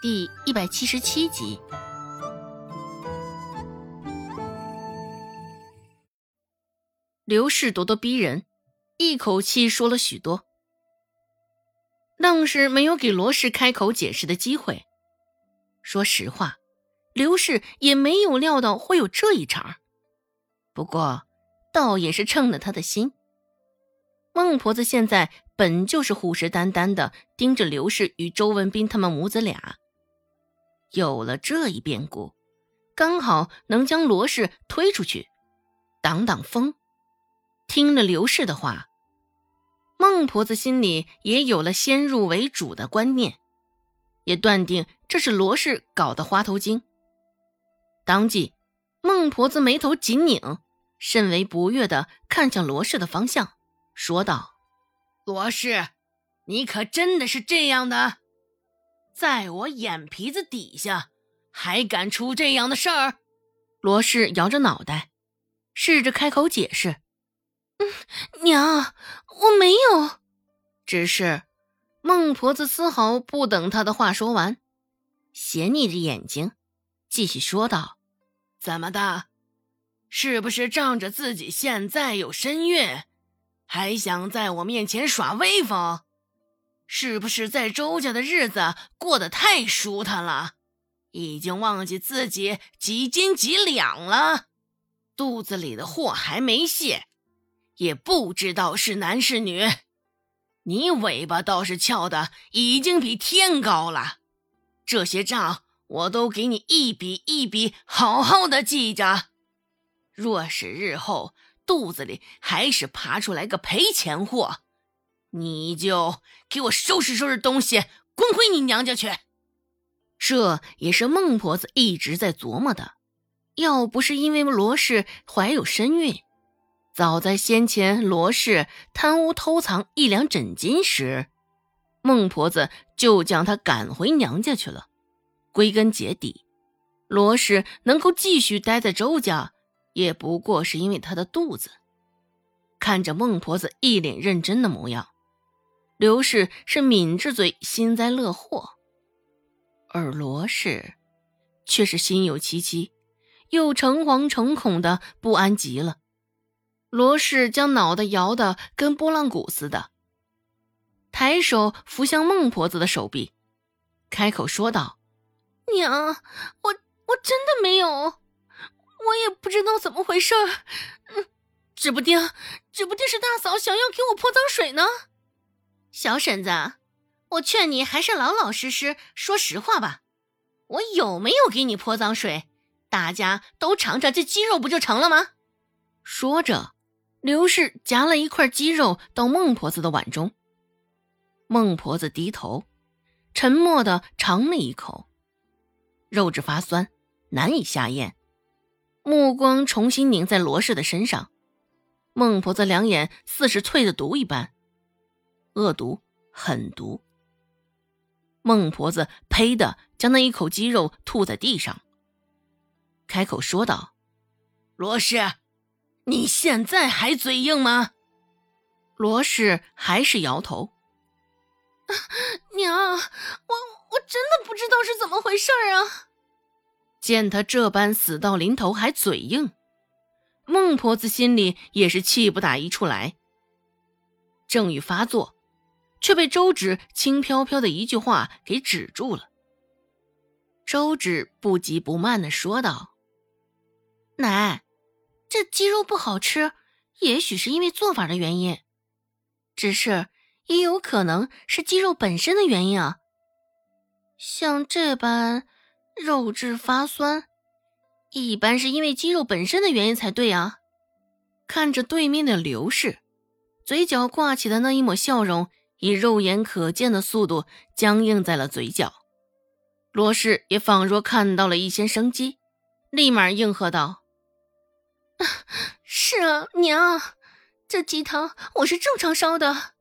第一百七十七集。刘氏咄咄逼人，一口气说了许多，愣是没有给罗氏开口解释的机会。说实话，刘氏也没有料到会有这一茬，不过倒也是称了他的心。孟婆子现在本就是虎视眈眈的盯着刘氏与周文斌他们母子俩，有了这一变故，刚好能将罗氏推出去，挡挡风。听了刘氏的话，孟婆子心里也有了先入为主的观念，也断定这是罗氏搞的花头精。当即，孟婆子眉头紧拧，甚为不悦的看向罗氏的方向，说道：“罗氏，你可真的是这样的？在我眼皮子底下，还敢出这样的事儿？”罗氏摇着脑袋，试着开口解释。嗯，娘，我没有。只是孟婆子丝毫不等他的话说完，斜睨着眼睛，继续说道：“怎么的？是不是仗着自己现在有身孕，还想在我面前耍威风？是不是在周家的日子过得太舒坦了，已经忘记自己几斤几两了？肚子里的货还没卸？”也不知道是男是女，你尾巴倒是翘的已经比天高了。这些账我都给你一笔一笔好好的记着。若是日后肚子里还是爬出来个赔钱货，你就给我收拾收拾东西，滚回你娘家去。这也是孟婆子一直在琢磨的。要不是因为罗氏怀有身孕。早在先前罗氏贪污偷藏一两枕金时，孟婆子就将她赶回娘家去了。归根结底，罗氏能够继续待在周家，也不过是因为她的肚子。看着孟婆子一脸认真的模样，刘氏是抿着嘴幸灾乐祸，而罗氏却是心有戚戚，又诚惶诚恐的不安极了。罗氏将脑袋摇得跟拨浪鼓似的，抬手扶向孟婆子的手臂，开口说道：“娘，我我真的没有，我也不知道怎么回事儿，嗯，指不定，指不定是大嫂想要给我泼脏水呢。小婶子，我劝你还是老老实实说实话吧，我有没有给你泼脏水？大家都尝尝这鸡肉不就成了吗？”说着。刘氏夹了一块鸡肉到孟婆子的碗中，孟婆子低头，沉默的尝了一口，肉质发酸，难以下咽。目光重新拧在罗氏的身上，孟婆子两眼似是淬的毒一般，恶毒，狠毒。孟婆子呸的将那一口鸡肉吐在地上，开口说道：“罗氏。”你现在还嘴硬吗？罗氏还是摇头。娘，我我真的不知道是怎么回事啊！见他这般死到临头还嘴硬，孟婆子心里也是气不打一处来。正欲发作，却被周芷轻飘飘的一句话给止住了。周芷不急不慢的说道：“奶。”这鸡肉不好吃，也许是因为做法的原因，只是也有可能是鸡肉本身的原因啊。像这般肉质发酸，一般是因为鸡肉本身的原因才对啊。看着对面的刘氏，嘴角挂起的那一抹笑容，以肉眼可见的速度僵硬在了嘴角。罗氏也仿若看到了一些生机，立马应和道。是啊，娘，这鸡汤我是正常烧的，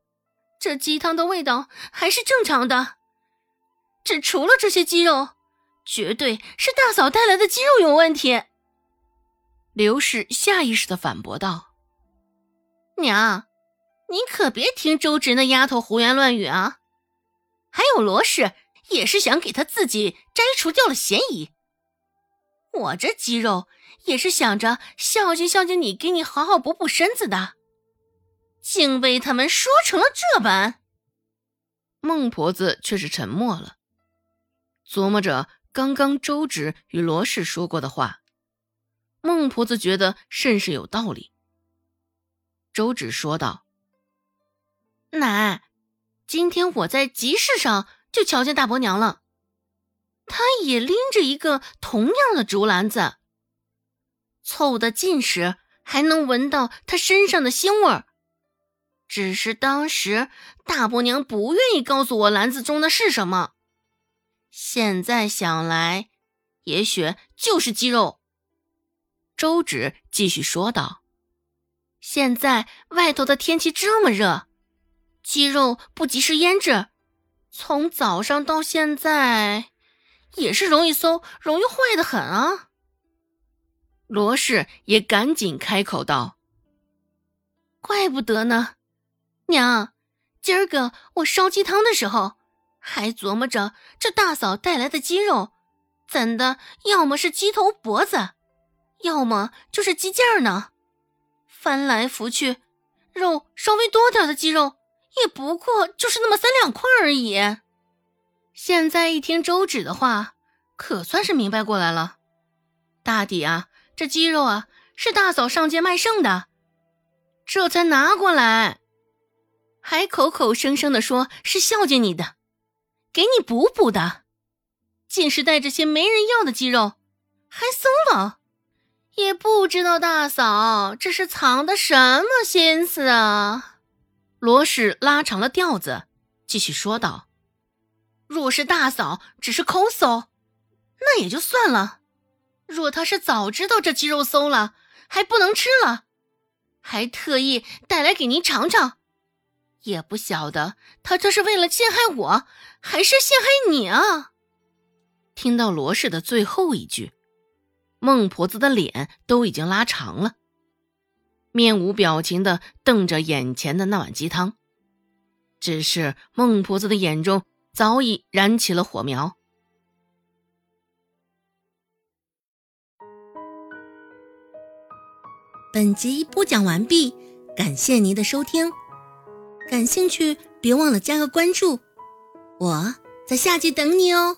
这鸡汤的味道还是正常的，只除了这些鸡肉，绝对是大嫂带来的鸡肉有问题。刘氏下意识的反驳道：“娘，你可别听周芷那丫头胡言乱语啊！还有罗氏也是想给他自己摘除掉了嫌疑。我这肌肉也是想着孝敬孝敬你，给你好好补补身子的，竟被他们说成了这般。孟婆子却是沉默了，琢磨着刚刚周芷与罗氏说过的话。孟婆子觉得甚是有道理。周芷说道：“奶，今天我在集市上就瞧见大伯娘了，她也拎着一个同样的竹篮子。凑得近时，还能闻到她身上的腥味儿。只是当时大伯娘不愿意告诉我篮子中的是什么。现在想来，也许就是鸡肉。”周芷继续说道：“现在外头的天气这么热，鸡肉不及时腌制，从早上到现在，也是容易馊，容易坏的很啊。”罗氏也赶紧开口道：“怪不得呢，娘，今儿个我烧鸡汤的时候，还琢磨着这大嫂带来的鸡肉，怎的要么是鸡头脖子。”要么就是鸡件呢，翻来覆去，肉稍微多点的鸡肉也不过就是那么三两块而已。现在一听周芷的话，可算是明白过来了。大抵啊，这鸡肉啊是大嫂上街卖剩的，这才拿过来，还口口声声的说是孝敬你的，给你补补的，竟是带着些没人要的鸡肉，还馊了。也不知道大嫂这是藏的什么心思啊！罗氏拉长了调子，继续说道：“若是大嫂只是抠搜，那也就算了；若她是早知道这鸡肉馊了，还不能吃了，还特意带来给您尝尝，也不晓得她这是为了陷害我，还是陷害你啊！”听到罗氏的最后一句。孟婆子的脸都已经拉长了，面无表情的瞪着眼前的那碗鸡汤，只是孟婆子的眼中早已燃起了火苗。本集播讲完毕，感谢您的收听，感兴趣别忘了加个关注，我在下集等你哦。